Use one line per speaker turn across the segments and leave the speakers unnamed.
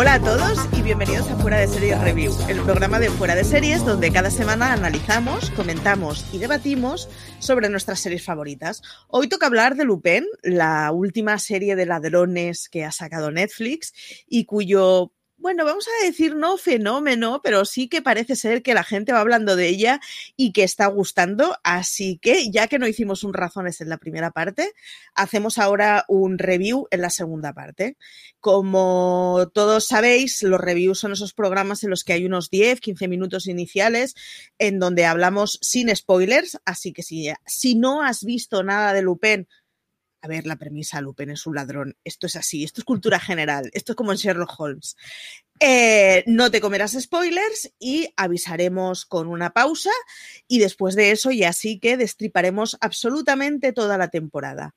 Hola a todos y bienvenidos a Fuera de Series Review, el programa de Fuera de Series donde cada semana analizamos, comentamos y debatimos sobre nuestras series favoritas. Hoy toca hablar de Lupin, la última serie de ladrones que ha sacado Netflix y cuyo bueno, vamos a decir no fenómeno, pero sí que parece ser que la gente va hablando de ella y que está gustando. Así que, ya que no hicimos un razones en la primera parte, hacemos ahora un review en la segunda parte. Como todos sabéis, los reviews son esos programas en los que hay unos 10, 15 minutos iniciales en donde hablamos sin spoilers. Así que si, si no has visto nada de Lupin, a ver, la premisa, Lupin es un ladrón. Esto es así, esto es cultura general, esto es como en Sherlock Holmes. Eh, no te comerás spoilers y avisaremos con una pausa y después de eso ya sí que destriparemos absolutamente toda la temporada.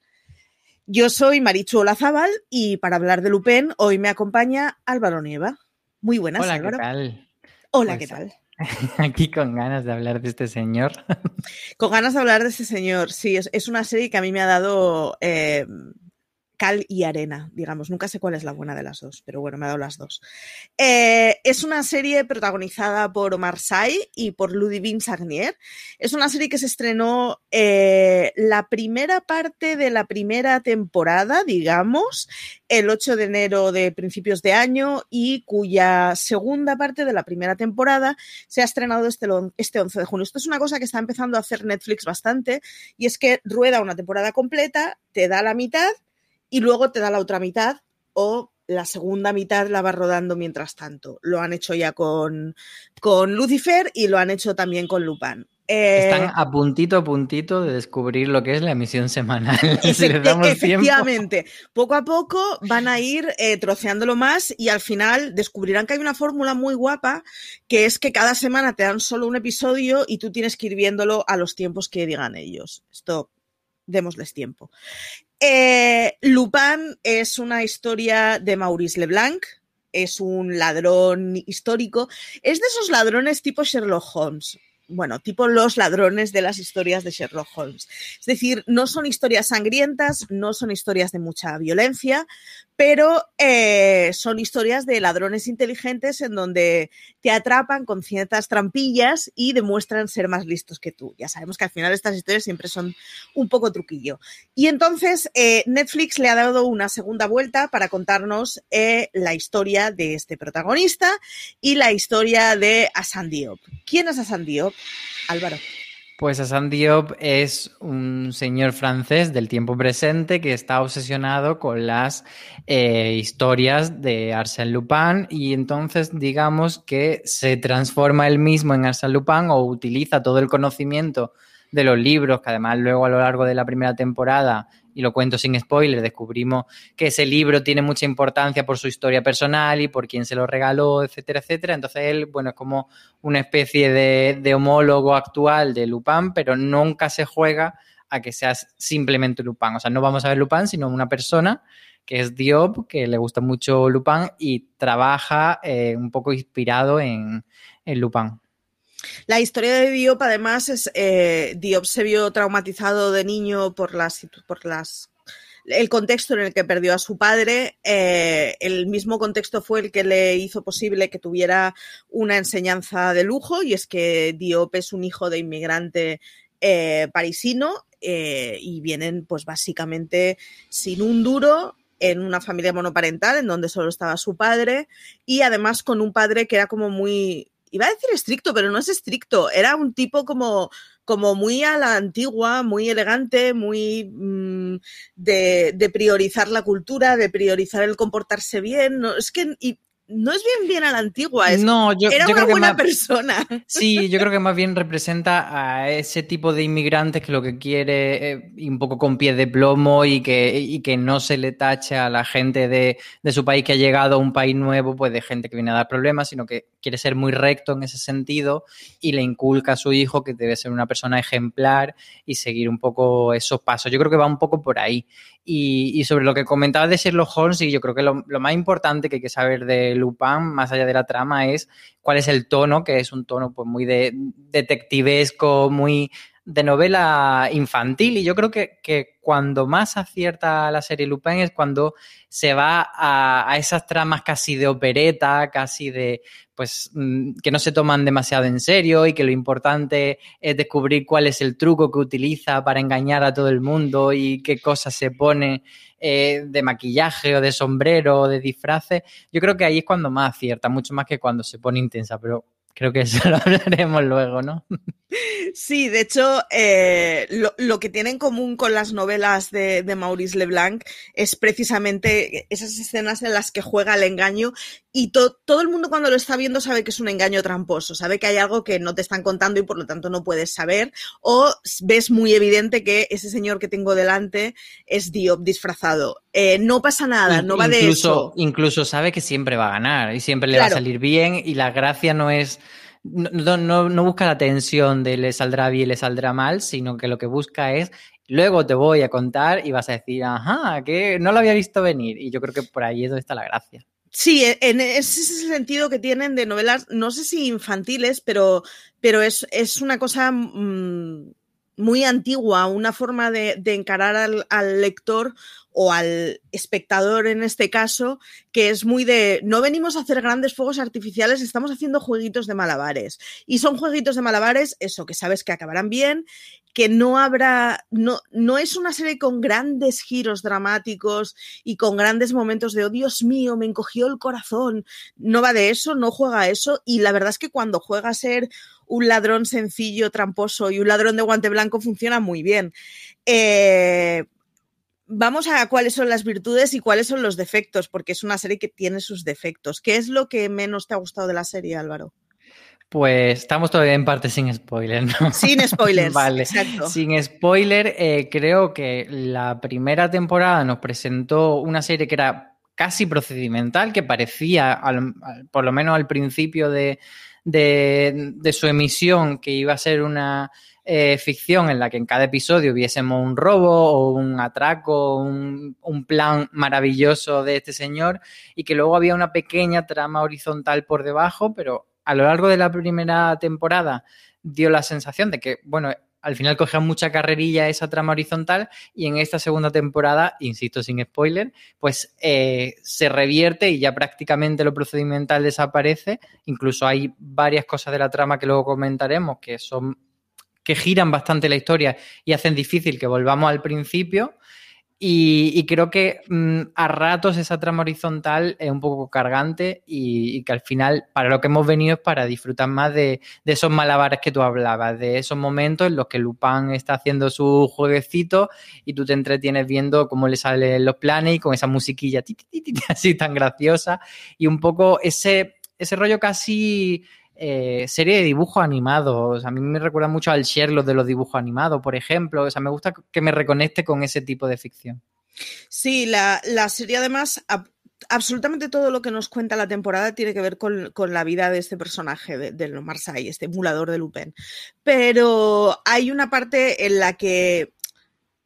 Yo soy Marichu Olazábal y para hablar de Lupin hoy me acompaña Álvaro Nieva. Muy buenas,
Hola,
Álvaro.
¿qué tal?
Hola,
Pues,
¿qué tal?
Aquí con ganas de hablar de este señor.
Con ganas de hablar de ese señor. Sí, es, es una serie que a mí me ha dado eh, cal y arena, digamos. Nunca sé cuál es la buena de las dos, pero bueno, me ha dado las dos. Eh, es una serie protagonizada por Omar Sy y por Ludivine Sagnier. Es una serie que se estrenó eh, la primera parte de la primera temporada, digamos, el 8 de enero de principios de año y cuya segunda parte de la primera temporada se ha estrenado este, este 11 de junio. Esto es una cosa que está empezando a hacer Netflix bastante y es que rueda una temporada completa, te da la mitad y luego te da la otra mitad o la segunda mitad la va rodando mientras tanto. Lo han hecho ya con, con Lucifer y lo han hecho también con Lupin. Eh,
Están a puntito a puntito de descubrir lo que es la emisión semanal. si
Efecti-
les damos tiempo.
efectivamente, poco a poco van a ir eh, troceándolo más y al final descubrirán que hay una fórmula muy guapa que es que cada semana te dan solo un episodio y tú tienes que ir viéndolo a los tiempos que digan ellos. Esto, démosles tiempo. Eh, Lupin es una historia de Maurice Leblanc. Es un ladrón histórico. Es de esos ladrones tipo Sherlock Holmes. Bueno, tipo los ladrones de las historias de Sherlock Holmes. Es decir, no son historias sangrientas, no son historias de mucha violencia, pero eh, son historias de ladrones inteligentes en donde te atrapan con ciertas trampillas y demuestran ser más listos que tú. Ya sabemos que al final estas historias siempre son un poco truquillo. Y entonces eh, Netflix le ha dado una segunda vuelta para contarnos eh, la historia de este protagonista y la historia de Asan Diop. ¿Quién es Asan Diop? Álvaro.
Pues Hassan Diop es un señor francés del tiempo presente que está obsesionado con las eh, historias de Arsène Lupin y entonces digamos que se transforma él mismo en Arsène Lupin o utiliza todo el conocimiento de los libros, que además luego a lo largo de la primera temporada, y lo cuento sin spoiler, descubrimos que ese libro tiene mucha importancia por su historia personal y por quién se lo regaló, etcétera, etcétera. Entonces él, bueno, es como una especie de, homólogo actual de Lupin, pero nunca se juega a que seas simplemente Lupin. O sea, no vamos a ver Lupin, sino una persona que es Diop, que le gusta mucho Lupin y trabaja eh, un poco inspirado en, en Lupin.
La historia de Diop, además, es eh, Diop se vio traumatizado de niño por las, por las el contexto en el que perdió a su padre, eh, el mismo contexto fue el que le hizo posible que tuviera una enseñanza de lujo, y es que Diop es un hijo de inmigrante eh, parisino y vienen, pues básicamente, sin un duro en una familia monoparental en donde solo estaba su padre y además con un padre que era como muy iba a decir estricto, pero no es estricto, era un tipo como, como muy a la antigua, muy elegante, muy mmm, de, de, priorizar la cultura, de priorizar el comportarse bien. No, es que y no es bien bien a la antigua, es,
No, yo,
era
yo
una
creo que
buena
más-
persona.
Sí, yo creo que más bien representa a ese tipo de inmigrantes que lo que quiere es ir un poco con pies de plomo y que, y que no se le tache a la gente de, de su país que ha llegado a un país nuevo, pues de gente que viene a dar problemas, sino que quiere ser muy recto en ese sentido y le inculca a su hijo que debe ser una persona ejemplar y seguir un poco esos pasos. Yo creo que va un poco por ahí. Y, y sobre lo que comentabas de Sherlock Holmes, sí, yo creo que lo, lo más importante que hay que saber de Lupin, más allá de la trama, es cuál es el tono, que es un tono pues muy de detectivesco, muy de novela infantil. Y yo creo que, que cuando más acierta la serie Lupin es cuando se va a, a esas tramas casi de opereta, casi de pues mm, que no se toman demasiado en serio y que lo importante es descubrir cuál es el truco que utiliza para engañar a todo el mundo y qué cosas se pone eh, de maquillaje o de sombrero o de disfraces. Yo creo que ahí es cuando más acierta, mucho más que cuando se pone intensa, pero creo que eso lo hablaremos luego, ¿no?
Sí, de hecho, eh, lo, lo que tiene en común con las novelas de, de Maurice Leblanc es precisamente esas escenas en las que juega el engaño y to- todo el mundo cuando lo está viendo sabe que es un engaño tramposo, sabe que hay algo que no te están contando y por lo tanto no puedes saber, o ves muy evidente que ese señor que tengo delante es Diop disfrazado. Eh, no pasa nada, no va de
incluso,
eso.
incluso sabe que siempre va a ganar y siempre le
Claro.
va a salir bien y la gracia no es no, no, no busca la tensión de le saldrá bien, le saldrá mal, sino que lo que busca es luego te voy a contar y vas a decir, ajá, que no lo había visto venir. Y yo creo que por ahí es donde está la gracia.
Sí, e- en ese es el sentido que tienen de novelas, no sé si infantiles, pero, pero es, es una cosa mm, muy antigua, una forma de, de encarar al, al lector o al espectador en este caso, que es muy de, no venimos a hacer grandes fuegos artificiales, estamos haciendo jueguitos de malabares. Y son jueguitos de malabares, eso, que sabes que acabarán bien, que no habrá, no, no es una serie con grandes giros dramáticos y con grandes momentos de, oh Dios mío, me encogió el corazón. No va de eso, no juega a eso. Y la verdad es que cuando juega a ser un ladrón sencillo, tramposo y un ladrón de guante blanco funciona muy bien. Eh, vamos a cuáles son las virtudes y cuáles son los defectos, porque es una serie que tiene sus defectos. ¿Qué es lo que menos te ha gustado de la serie, Álvaro?
Pues estamos todavía en parte sin spoiler, ¿no?
Sin spoilers.
Vale.
Exacto.
Sin spoiler, eh, creo que la primera temporada nos presentó una serie que era casi procedimental, que parecía, al- por lo menos al principio de, de- de su emisión, que iba a ser una eh, ficción en la que en cada episodio viésemos un robo o un atraco, un, un plan maravilloso de este señor, y que luego había una pequeña trama horizontal por debajo, pero a lo largo de la primera temporada dio la sensación de que, bueno, al final cogía mucha carrerilla esa trama horizontal y en esta segunda temporada, insisto sin spoiler, pues eh, se revierte y ya prácticamente lo procedimental desaparece. Incluso hay varias cosas de la trama que luego comentaremos que son que giran bastante la historia y hacen difícil que volvamos al principio. Y, creo que mm, a ratos esa trama horizontal es un poco cargante y, que al final para lo que hemos venido es para disfrutar más de, esos malabares que tú hablabas, de esos momentos en los que Lupin está haciendo su jueguecito y tú te entretienes viendo cómo le salen los planes y con esa musiquilla así tan graciosa. Y un poco ese, ese rollo casi eh, serie de dibujos animados. A mí me recuerda mucho al Sherlock de los dibujos animados, por ejemplo. O sea, me gusta que me reconecte con ese tipo de ficción.
Sí, la, la serie además, ab- absolutamente todo lo que nos cuenta la temporada tiene que ver con, con la vida de este personaje, de, de Marseille, este emulador de Lupin. Pero hay una parte en la que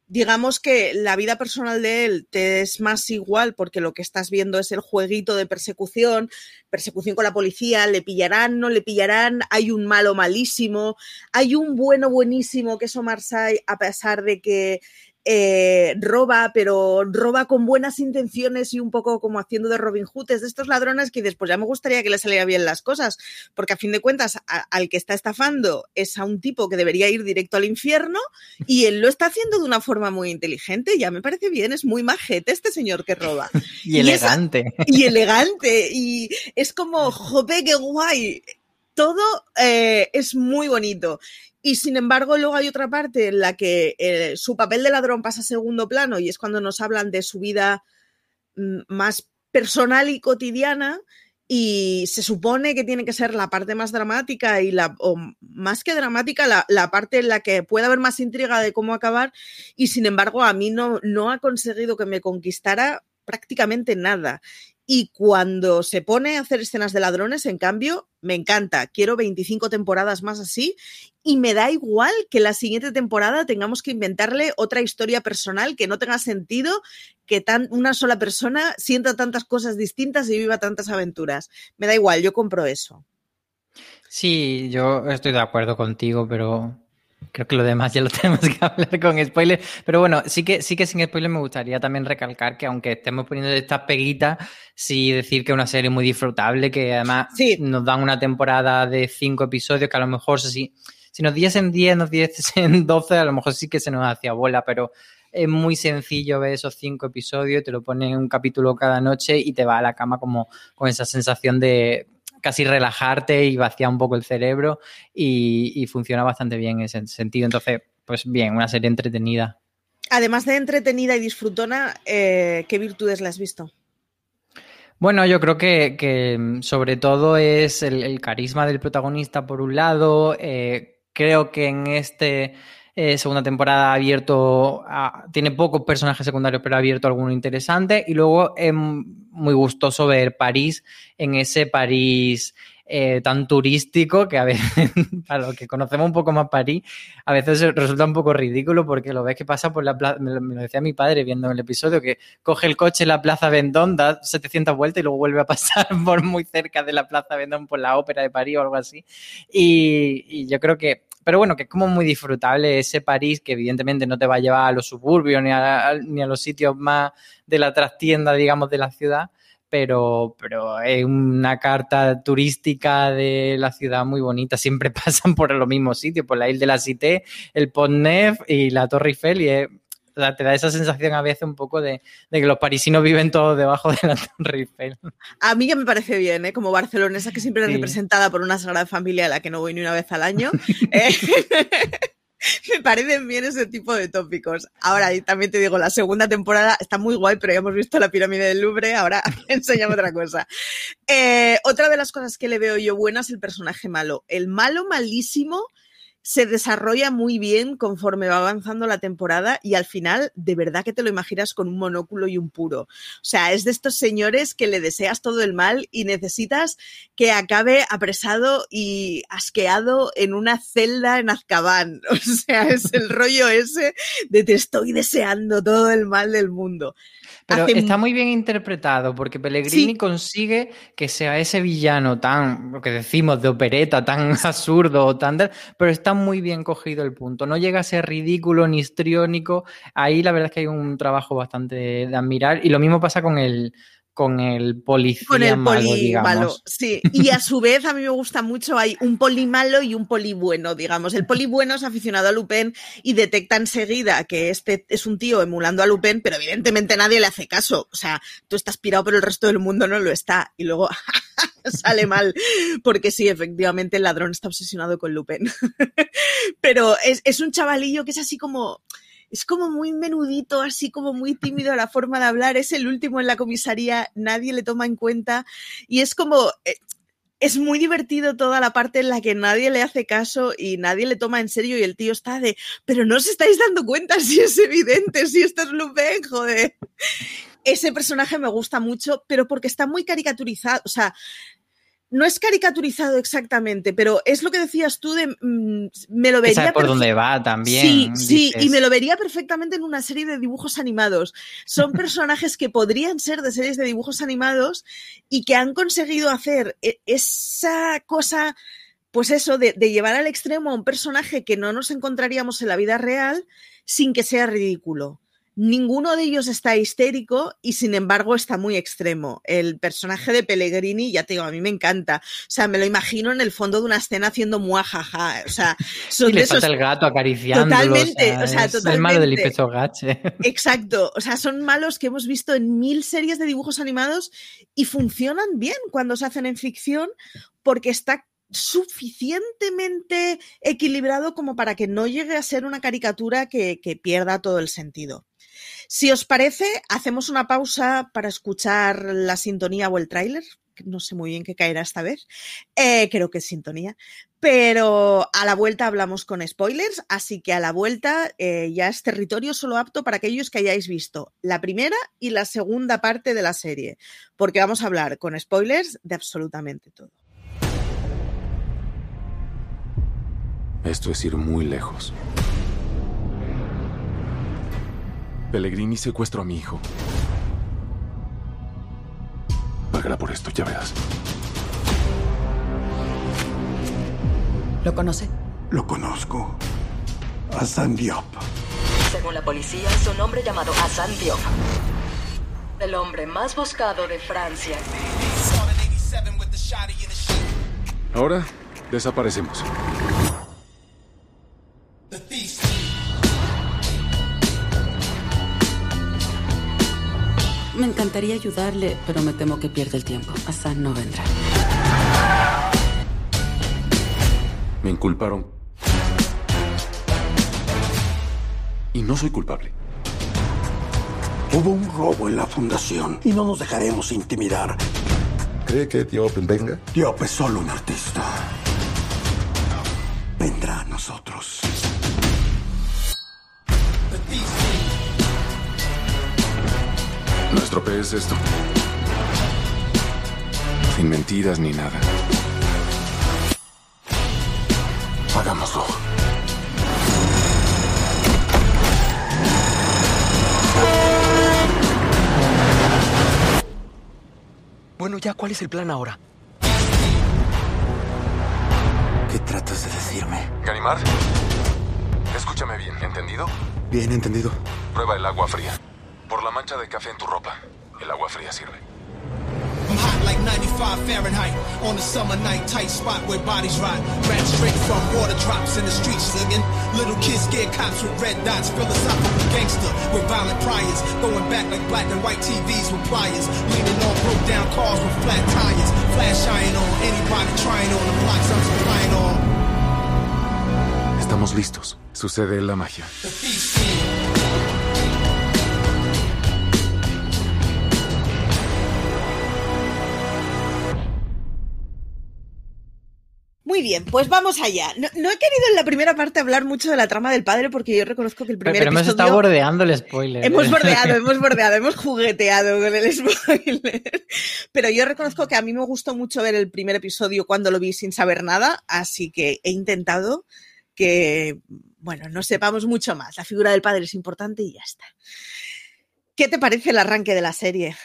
digamos que la vida personal de él te es más igual porque lo que estás viendo es el jueguito de persecución, persecución con la policía, le pillarán, no le pillarán, hay un malo malísimo, hay un bueno buenísimo que es Omar a pesar de que eh, roba, pero roba con buenas intenciones y un poco como haciendo de Robin Hood, es de estos ladrones que después ya me gustaría que le salieran bien las cosas, porque a fin de cuentas a, al que está estafando es a un tipo que debería ir directo al infierno y él lo está haciendo de una forma muy inteligente, ya me parece bien, es muy majete este señor que roba.
Y elegante.
Esa, y elegante, y es como, jope, qué guay. Todo eh, es muy bonito. Y sin embargo, luego hay otra parte en la que eh, su papel de ladrón pasa a segundo plano y es cuando nos hablan de su vida mm, más personal y cotidiana y se supone que tiene que ser la parte más dramática y la, o más que dramática, la, parte en la que puede haber más intriga de cómo acabar y sin embargo a mí no, no ha conseguido que me conquistara prácticamente nada. Y cuando se pone a hacer escenas de ladrones, en cambio, me encanta. Quiero 25 temporadas más así y me da igual que la siguiente temporada tengamos que inventarle otra historia personal que no tenga sentido, que tan, una sola persona sienta tantas cosas distintas y viva tantas aventuras. Me da igual, yo compro eso.
Sí, yo estoy de acuerdo contigo, pero Creo que lo demás ya lo tenemos que hablar con spoiler. Pero bueno, sí que, sí que sin spoiler me gustaría también recalcar que aunque estemos poniendo estas peguitas, sí decir que es una serie muy disfrutable, que además
sí.
nos dan una temporada de cinco episodios que a lo mejor si, si nos diesen 10, nos diesen 12, a lo mejor sí que se nos hacía bola, pero es muy sencillo ver esos cinco episodios, te lo ponen un capítulo cada noche y te va a la cama como con esa sensación de casi relajarte y vaciar un poco el cerebro y, y, funciona bastante bien en ese sentido. Entonces, pues bien, una serie entretenida.
Además de entretenida y disfrutona, eh, ¿qué virtudes le has visto?
Bueno, yo creo que, que sobre todo es el, el, carisma del protagonista por un lado. Eh, creo que en este eh, segunda temporada ha abierto, tiene pocos personajes secundarios, pero ha abierto alguno interesante. Y luego es muy gustoso ver París en ese París eh, tan turístico que a veces, para los que conocemos un poco más París, a veces resulta un poco ridículo porque lo ves que pasa por la plaza, me lo, decía mi padre viendo el episodio, que coge el coche en la Plaza Vendón, da 700 vueltas y luego vuelve a pasar por muy cerca de la Plaza Vendón por la Ópera de París o algo así. Y yo creo que pero bueno, que es como muy disfrutable ese París que evidentemente no te va a llevar a los suburbios ni a, ni a los sitios más de la trastienda, digamos, de la ciudad, pero, pero es una carta turística de la ciudad muy bonita. Siempre pasan por los mismos sitios, por la isla de la Cité, el Pont Neuf y la Torre Eiffel, te da esa sensación a veces un poco de, de, que los parisinos viven todos debajo de la Torre Eiffel.
A mí ya me parece bien, ¿eh? como barcelonesa, que siempre es sí. representada por una sagrada familia a la que no voy ni una vez al año. eh, me parecen bien ese tipo de tópicos. Ahora, y también te digo, la segunda temporada está muy guay, pero ya hemos visto la pirámide del Louvre, ahora enséñame otra cosa. Eh, otra de las cosas que le veo yo buena es el personaje malo. El malo malísimo se desarrolla muy bien conforme va avanzando la temporada y al final de verdad que te lo imaginas con un monóculo y un puro. O sea, es de estos señores que le deseas todo el mal y necesitas que acabe apresado y asqueado en una celda en Azkaban. O sea, es el rollo ese de te estoy deseando todo el mal del mundo.
Pero Hace... está muy bien interpretado porque Pellegrini sí. consigue que sea ese villano tan, lo que decimos, de opereta, tan absurdo, tan pero está muy bien cogido el punto. No llega a ser ridículo ni histriónico. Ahí la verdad es que hay un trabajo bastante de admirar. Y lo mismo pasa con el, con el policía
con el
malo,
poli
digamos.
malo, sí. Y a su vez a mí me gusta mucho, hay un poli malo y un poli bueno, digamos. El poli bueno es aficionado a Lupin y detecta enseguida que este es un tío emulando a Lupin, pero evidentemente nadie le hace caso. O sea, tú estás pirado, pero el resto del mundo no lo está. Y luego sale mal, porque sí, efectivamente el ladrón está obsesionado con Lupin. pero es, es un chavalillo que es así como es como muy menudito, así como muy tímido la forma de hablar, es el último en la comisaría, nadie le toma en cuenta y es como... Eh, es muy divertido toda la parte en la que nadie le hace caso y nadie le toma en serio y el tío está de, pero no os estáis dando cuenta si es evidente, si esto es Lupin, joder. Ese personaje me gusta mucho, pero porque está muy caricaturizado, o sea, no es caricaturizado exactamente, pero es lo que decías tú de mm, me lo vería
por dónde va también.
Sí, sí, y me lo vería perfectamente en una serie de dibujos animados. Son personajes que podrían ser de series de dibujos animados y que han conseguido hacer e, esa cosa pues eso, de, de, llevar al extremo a un personaje que no nos encontraríamos en la vida real sin que sea ridículo. Ninguno de ellos está histérico y sin embargo está muy extremo. El personaje de Pellegrini, ya te digo, a mí me encanta. O sea, me lo imagino en el fondo de una escena haciendo muajaja. O sea,
son y le de esos... el gato acariciando.
Totalmente, o sea, o sea totalmente.
El malo del Ipecho Gache.
Exacto. O sea, son malos que hemos visto en mil series de dibujos animados y funcionan bien cuando se hacen en ficción porque está suficientemente equilibrado como para que no llegue a ser una caricatura que, que pierda todo el sentido. Si os parece, hacemos una pausa para escuchar la sintonía o el tráiler. no sé muy bien qué caerá esta vez. Eh, creo que es sintonía. Pero a la vuelta hablamos con spoilers, así que a la vuelta eh, ya es territorio solo apto para aquellos que hayáis visto la primera y la segunda parte de la serie, porque vamos a hablar con spoilers de absolutamente todo.
Esto es ir muy lejos. Pellegrini secuestró a mi hijo. Pagará por esto, ya verás.
¿Lo conoce?
Lo conozco. Hassan Diop.
Según la policía, es un hombre llamado Hassan Diop. El hombre más buscado de Francia.
Ahora desaparecemos.
Encantaría ayudarle, pero me temo que pierde el tiempo. Hassan no vendrá.
Me inculparon. Y no soy culpable.
Hubo un robo en la fundación y no nos dejaremos intimidar.
¿Cree que Diop venga?
Diop es solo un artista. Vendrá a nosotros.
No estropees esto. Sin mentiras ni nada. Hagámoslo.
Bueno, ya, ¿cuál es el plan ahora?
¿Qué tratas de decirme?
Ganimard, escúchame bien, ¿entendido?
Bien entendido.
Prueba el agua fría. Por la mancha de café en tu ropa, el agua fría sirve.
I'm hot like 95 Fahrenheit on a summer night, tight spot where bodies rot. Ran straight from water drops in the streets singing. Little kids scared cops with red dots, philosophical gangster with violent priors. Going back like black and white TVs with pliers. Leaning on broke down cars with flat tires. Flash iron on anybody trying on the blocks I'm supplying on.
Estamos listos. Sucede la magia.
The
Muy bien, pues vamos allá. No, no he querido en la primera parte hablar mucho de la trama del padre porque yo reconozco que el
Pero,
primer
pero hemos
episodio...
estado bordeando el spoiler.
Hemos bordeado, hemos bordeado, hemos jugueteado con el spoiler. Pero yo reconozco que a mí me gustó mucho ver el primer episodio cuando lo vi sin saber nada, así que he intentado que, bueno, no sepamos mucho más. La figura del padre es importante y ya está. ¿Qué te parece el arranque de la serie?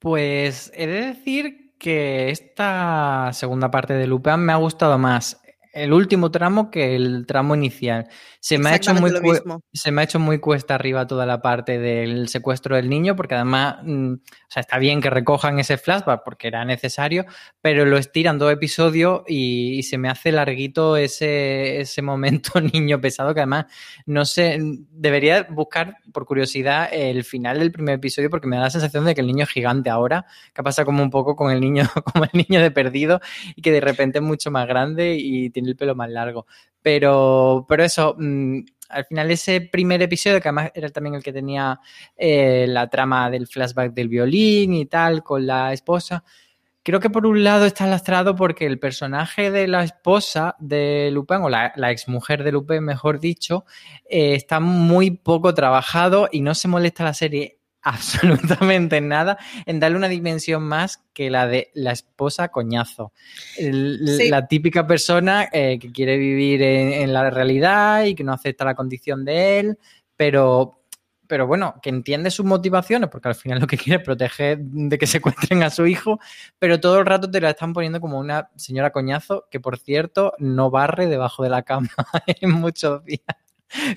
Pues he de decir que esta segunda parte de Lupin me ha gustado más el último tramo que el tramo inicial. Se me, ha hecho muy se me ha hecho muy cuesta arriba toda la parte del secuestro del niño, porque además, mm, o sea, está bien que recojan ese flashback porque era necesario, pero lo estiran dos episodios y, y se me hace larguito ese, ese momento niño pesado que además, no sé, debería buscar por curiosidad el final del primer episodio porque me da la sensación de que el niño es gigante ahora, que pasa como un poco con el niño, como el niño de perdido y que de repente es mucho más grande y tiene el pelo más largo. Pero, pero eso, mmm, al final ese primer episodio, que además era también el que tenía eh, la trama del flashback del violín y tal, con la esposa, creo que por un lado está lastrado porque el personaje de la esposa de Lupin, o la, la exmujer de Lupin, mejor dicho, eh, está muy poco trabajado y no se molesta la serie absolutamente nada en darle una dimensión más que la de la esposa coñazo.
Sí.
La típica persona eh, que quiere vivir en, en la realidad y que no acepta la condición de él, pero, pero bueno, que entiende sus motivaciones, porque al final lo que quiere es proteger de que secuestren a su hijo, pero todo el rato te la están poniendo como una señora coñazo que, por cierto, no barre debajo de la cama en muchos días,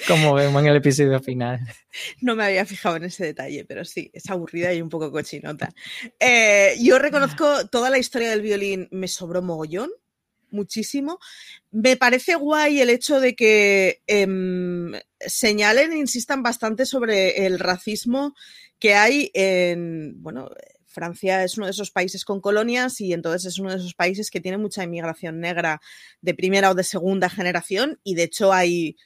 como vemos en el episodio final.
No me había fijado en ese detalle, pero sí, es aburrida y un poco cochinota. Eh, yo reconozco toda la historia del violín, me sobró mogollón, muchísimo. Me parece guay el hecho de que em, señalen e insistan bastante sobre el racismo que hay en, bueno, Francia es uno de esos países con colonias y entonces es uno de esos países que tiene mucha inmigración negra de primera o de segunda generación y de hecho hay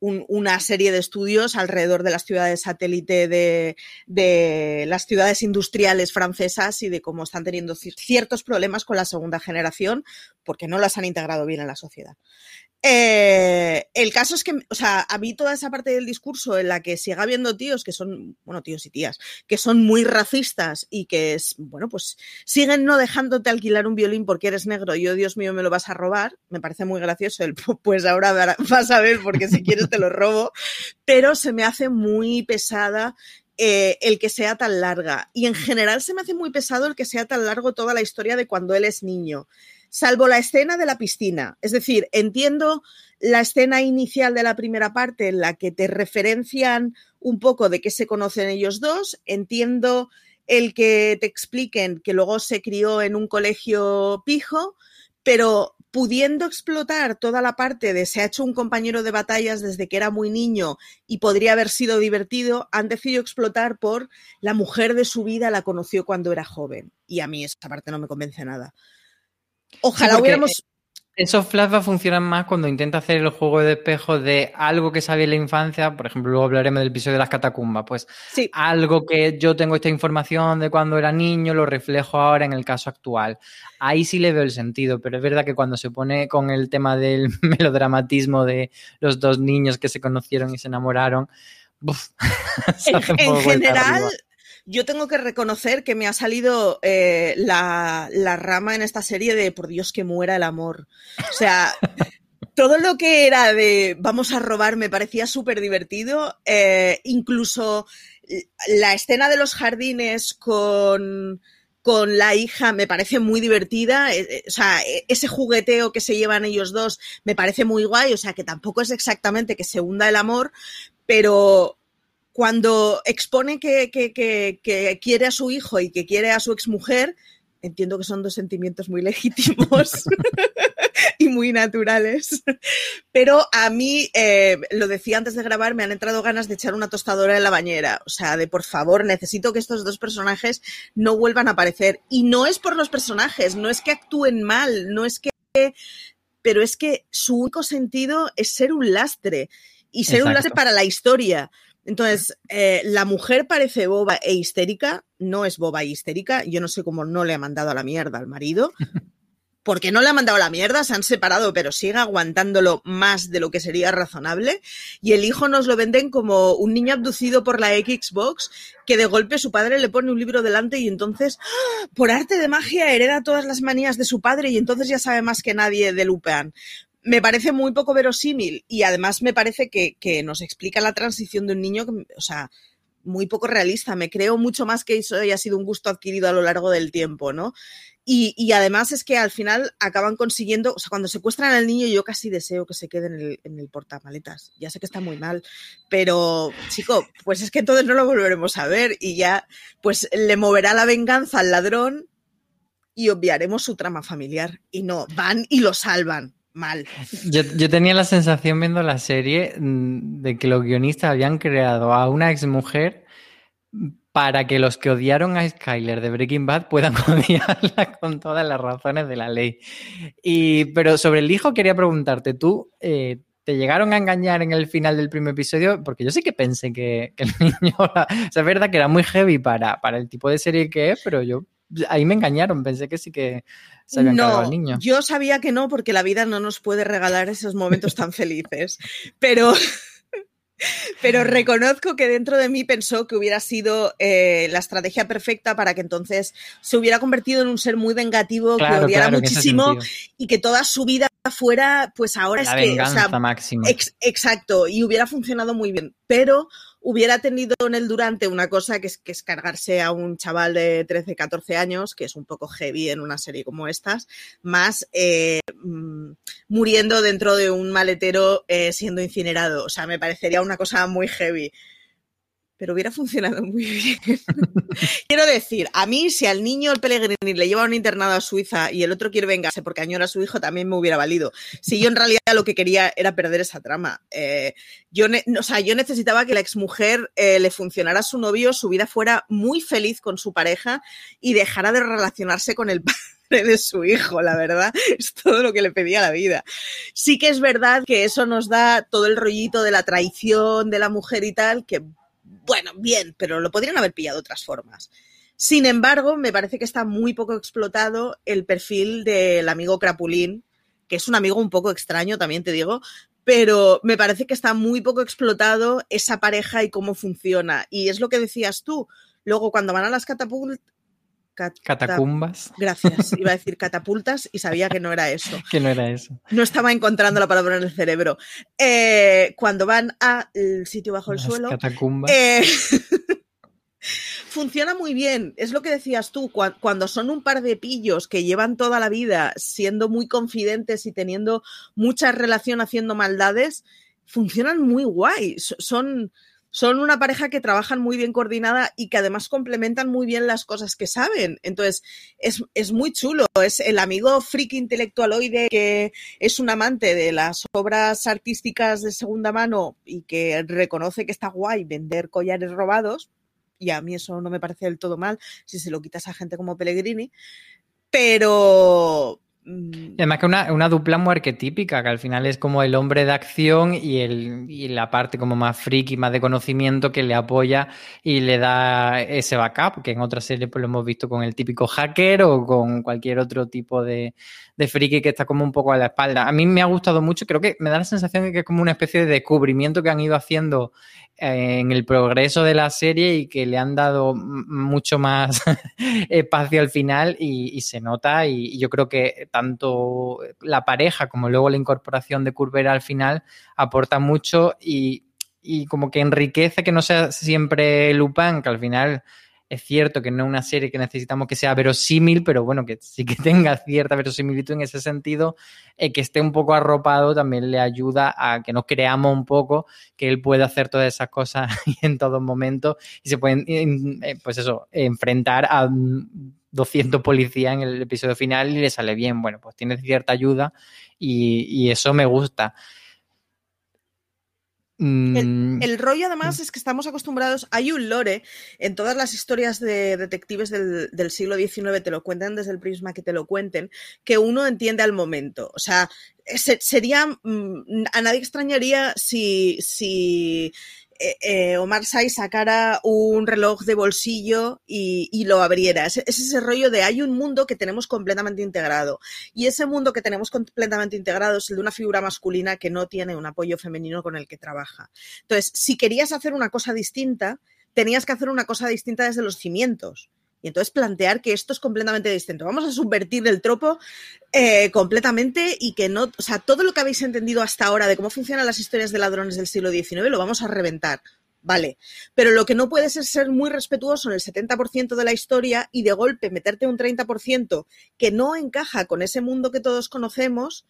un- una serie de estudios alrededor de las ciudades satélite de, de las ciudades industriales francesas y de cómo están teniendo cier- ciertos problemas con la segunda generación porque no las han integrado bien en la sociedad. Eh, el caso es que, o sea, a mí toda esa parte del discurso en la que siga habiendo tíos que son, bueno, tíos y tías, que son muy racistas y que es, bueno, pues siguen no dejándote alquilar un violín porque eres negro y, oh Dios mío, me lo vas a robar, me parece muy gracioso el, pues ahora vas a ver porque si quieres te lo robo, pero se me hace muy pesada eh, el que sea tan larga. Y en general se me hace muy pesado el que sea tan largo toda la historia de cuando él es niño, salvo la escena de la piscina. Es decir, entiendo la escena inicial de la primera parte en la que te referencian un poco de qué se conocen ellos dos, entiendo el que te expliquen que luego se crió en un colegio pijo, pero pudiendo explotar toda la parte de se ha hecho un compañero de batallas desde que era muy niño y podría haber sido divertido, han decidido explotar por la mujer de su vida la conoció cuando era joven. Y a mí esta parte no me convence nada. Ojalá
porque,
hubiéramos...
Esos flashbacks funcionan más cuando intenta hacer el juego de espejo de algo que sabía en la infancia. Por ejemplo, luego hablaremos del episodio de las catacumbas. Pues
Sí.
algo que yo tengo esta información de cuando era niño, lo reflejo ahora en el caso actual. Ahí sí le veo el sentido, pero es verdad que cuando se pone con el tema del melodramatismo de los dos niños que se conocieron y se enamoraron, uf,
En, general. Yo tengo que reconocer que me ha salido eh, la, la rama en esta serie de por Dios que muera el amor. O sea, todo lo que era de vamos a robar me parecía súper divertido. eh, incluso la escena de los jardines con, con la hija me parece muy divertida. eh, O sea, eh, ese jugueteo que se llevan ellos dos me parece muy guay. O sea, que tampoco es exactamente que se hunda el amor, pero cuando expone que, que- que- que quiere a su hijo y que quiere a su exmujer, entiendo que son dos sentimientos muy legítimos y muy naturales. Pero a mí, eh, lo decía antes de grabar, me han entrado ganas de echar una tostadora en la bañera. O sea, de por favor, necesito que estos dos personajes no vuelvan a aparecer. Y no es por los personajes, no es que actúen mal, no es que... Pero es que su único sentido es ser un lastre. Y ser un lastre para la historia. Entonces, eh, la mujer parece boba e histérica, no es boba e histérica, yo no sé cómo no le ha mandado a la mierda al marido, porque no le ha mandado a la mierda, se han separado, pero sigue aguantándolo más de lo que sería razonable, y el hijo nos lo venden como un niño abducido por la Xbox, que de golpe su padre le pone un libro delante y entonces, ¡ah! por arte de magia, hereda todas las manías de su padre y entonces ya sabe más que nadie de Lupean me parece muy poco verosímil y además me parece que, que nos explica la transición de un niño, que, o sea, muy poco realista. Me creo mucho más que eso haya sido un gusto adquirido a lo largo del tiempo, ¿no? Y, y además es que al final acaban consiguiendo, o sea, cuando secuestran al niño yo casi deseo que se quede en el, en el portamaletas. Ya sé que está muy mal, pero chico, pues es que entonces no lo volveremos a ver y ya, pues le moverá la venganza al ladrón y obviaremos su trama familiar. Y no, van y lo salvan. Mal.
Yo, tenía la sensación viendo la serie mm, de que los guionistas habían creado a una exmujer para que los que odiaron a Skyler de Breaking Bad puedan odiarla con todas las razones de la ley. Y, pero sobre el hijo quería preguntarte, ¿tú eh, te llegaron a engañar en el final del primer episodio? Porque yo sí que pensé que, el niño... Es verdad que era muy heavy para, para el tipo de serie que es, pero yo... Ahí me engañaron, pensé que sí que se habían cargado al niño.
Yo sabía que no, porque la vida no nos puede regalar esos momentos tan felices. Pero, pero reconozco que dentro de mí pensó que hubiera sido eh, la estrategia perfecta para que entonces se hubiera convertido en un ser muy vengativo,
Claro,
que odiara
claro,
muchísimo y que toda su vida fuera, pues ahora
La
es que. o
venganza
sea,
máxima.
ex- exacto, y hubiera funcionado muy bien. Pero hubiera tenido en el durante una cosa que es, que es cargarse a un chaval de 13, 14 años, que es un poco heavy en una serie como estas, más eh, mm, muriendo dentro de un maletero eh, siendo incinerado. O sea, me parecería una cosa muy heavy. Pero hubiera funcionado muy bien. Quiero decir, a mí, si al niño el Pellegrini le lleva un internado a Suiza y el otro quiere vengarse porque añora a su hijo, también me hubiera valido. Si yo en realidad lo que quería era perder esa trama. Eh, yo, o sea, yo necesitaba que la exmujer eh, le funcionara a su novio, su vida fuera muy feliz con su pareja y dejara de relacionarse con el padre de su hijo, la verdad. Es todo lo que le pedía la vida. Sí que es verdad que eso nos da todo el rollito de la traición de la mujer y tal, que bueno, bien, pero lo podrían haber pillado otras formas. Sin embargo, me parece que está muy poco explotado el perfil del amigo Crapulín, que es un amigo un poco extraño, también te digo, pero me parece que está muy poco explotado esa pareja y cómo funciona. Y es lo que decías tú. Luego, cuando van a las
Catacumbas,
Gracias, iba a decir catapultas y sabía que no era eso.
que no era eso.
No estaba encontrando la palabra en el cerebro. Eh, cuando van al sitio bajo el suelo,
catacumbas.
eh, funciona muy bien. Es lo que decías tú, cua- cuando son un par de pillos que llevan toda la vida siendo muy confidentes y teniendo mucha relación haciendo maldades, funcionan muy guay. So- Son, son una pareja que trabajan muy bien coordinada y que además complementan muy bien las cosas que saben. Entonces, es, es muy chulo. Es el amigo friki intelectualoide que es un amante de las obras artísticas de segunda mano y que reconoce que está guay vender collares robados. Y a mí eso no me parece del todo mal si se lo quitas a gente como Pellegrini. Pero. Mm,
además que una, una dupla muy arquetípica, que al final es como el hombre de acción y, el, y la parte como más friki, más de conocimiento que le apoya y le da ese backup, que en otras series pues lo hemos visto con el típico hacker o con cualquier otro tipo de, de friki que está como un poco a la espalda. A mí me ha gustado mucho, creo que me da la sensación de que es como una especie de descubrimiento que han ido haciendo en el progreso de la serie y que le han dado mucho más espacio al final y, se nota y, y yo creo que tanto la pareja como luego la incorporación de Curbera al final aporta mucho y, y como que enriquece que no sea siempre Lupin, que al final es cierto que no es una serie que necesitamos que sea verosímil, pero bueno, que sí que tenga cierta verosimilitud en ese sentido, eh, que esté un poco arropado también le ayuda a que nos creamos un poco que él puede hacer todas esas cosas en todo momento y se pueden, eh, pues eso, enfrentar a mm, 200 policías en el episodio final y le sale bien. Bueno, pues tiene cierta ayuda y eso me gusta. Mm,
El, el rollo además es que estamos acostumbrados, hay un lore en todas las historias de detectives del, del siglo XIX, te lo cuentan desde el prisma que te lo cuenten, que uno entiende al momento. O sea, se- sería, mm, a nadie extrañaría si, si eh, eh, Omar Sy sacara un reloj de bolsillo y, lo abriera. Es ese rollo de hay un mundo que tenemos completamente integrado. Y ese mundo que tenemos completamente integrado es el de una figura masculina que no tiene un apoyo femenino con el que trabaja. Entonces, si querías hacer una cosa distinta, tenías que hacer una cosa distinta desde los cimientos. Y entonces plantear que esto es completamente distinto. Vamos a subvertir el tropo eh, completamente y que no, o sea, todo lo que habéis entendido hasta ahora de cómo funcionan las historias de ladrones del siglo XIX lo vamos a reventar. Vale, pero lo que no puedes es ser muy respetuoso en el 70% de la historia y de golpe meterte un 30% que no encaja con ese mundo que todos conocemos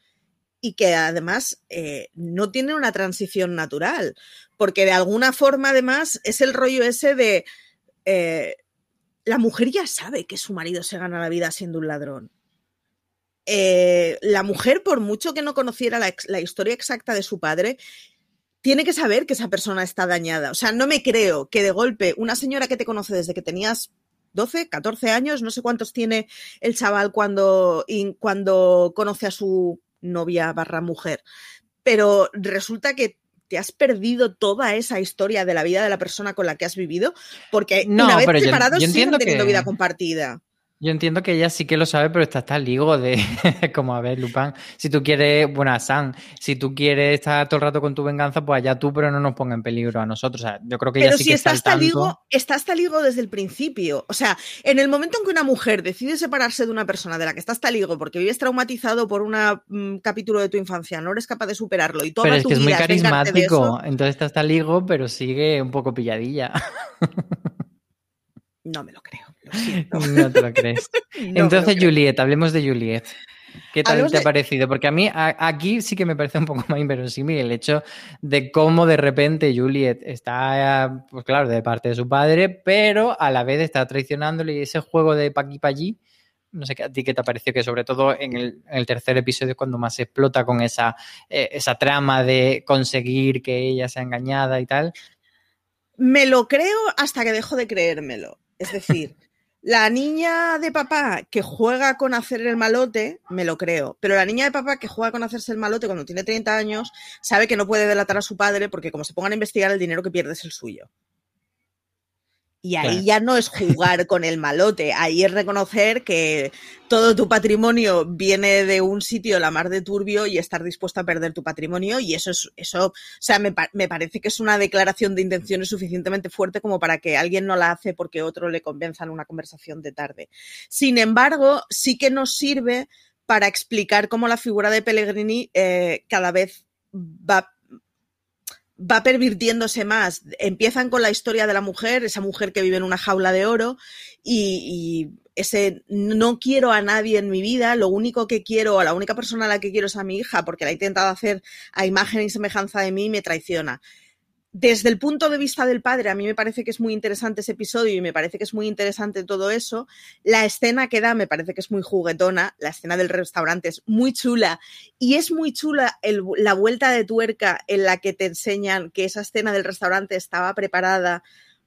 y que además eh, no tiene una transición natural, porque de alguna forma además es el rollo ese de eh, la mujer ya sabe que su marido se gana la vida siendo un ladrón. Eh, la mujer, por mucho que no conociera la, la historia exacta de su padre, tiene que saber que esa persona está dañada. O sea, no me creo que de golpe una señora que te conoce desde que tenías 12, 14 años, no sé cuántos tiene el chaval cuando, cuando conoce a su novia barra mujer, pero resulta que te has perdido toda esa historia de la vida de la persona con la que has vivido, porque
No,
una vez separados siguen teniendo
que-
vida compartida.
Yo entiendo que ella sí que lo sabe, pero está hasta el ligo de, como a ver, Lupin, si tú quieres, bueno, a Sam, si tú quieres estar todo el rato con tu venganza, pues allá tú, pero no nos ponga en peligro a nosotros. O sea, yo creo que ella
Pero
sí
si
que
está
está
hasta
tanto.
ligo, está hasta ligo desde el principio. O sea, en el momento en que una mujer decide separarse de una persona de la que está hasta porque vives traumatizado por un capítulo de tu infancia, no eres capaz de superarlo y toda
Pero es
tu
que es muy
vida
carismático, entonces está hasta el ligo, pero sigue un poco pilladilla.
no me lo creo.
No te lo crees.
No
Entonces. Juliet, hablemos de Juliet. ¿Qué tal
Hablemos
te ha parecido? Porque a mí a- aquí sí que me parece un poco más inverosímil el hecho de cómo de repente Juliet está, pues claro, de parte de su padre, pero a la vez está traicionándole y ese juego de pa' aquí pa' allí. No sé qué- a ti qué te pareció, que sobre todo en el, en el tercer episodio es cuando más se explota con esa, eh, esa trama de conseguir que ella sea engañada y tal.
Me lo creo hasta que dejo de creérmelo. Es decir, la niña de papá que juega con hacer el malote, me lo creo. Pero la niña de papá que juega con hacerse el malote cuando tiene 30 años, sabe que no puede delatar a su padre porque como se pongan a investigar el dinero que pierde es el suyo. Y ahí
Claro.
ya no es jugar con el malote, ahí es reconocer que todo tu patrimonio viene de un sitio la mar de turbio y estar dispuesto a perder tu patrimonio y eso es eso, o sea, me, me parece que es una declaración de intenciones suficientemente fuerte como para que alguien no la hace porque otro le convenza en una conversación de tarde. Sin embargo, sí que nos sirve para explicar cómo la figura de Pellegrini eh, cada vez va va pervirtiéndose más. Empiezan con la historia de la mujer, esa mujer que vive en una jaula de oro y, ese no quiero a nadie en mi vida, lo único que quiero, a la única persona a la que quiero es a mi hija porque la he intentado hacer a imagen y semejanza de mí y me traiciona. Desde el punto de vista del padre, a mí me parece que es muy interesante ese episodio y me parece que es muy interesante todo eso. La escena que da me parece que es muy juguetona, la escena del restaurante es muy chula y es muy chula la vuelta de tuerca en la que te enseñan que esa escena del restaurante estaba preparada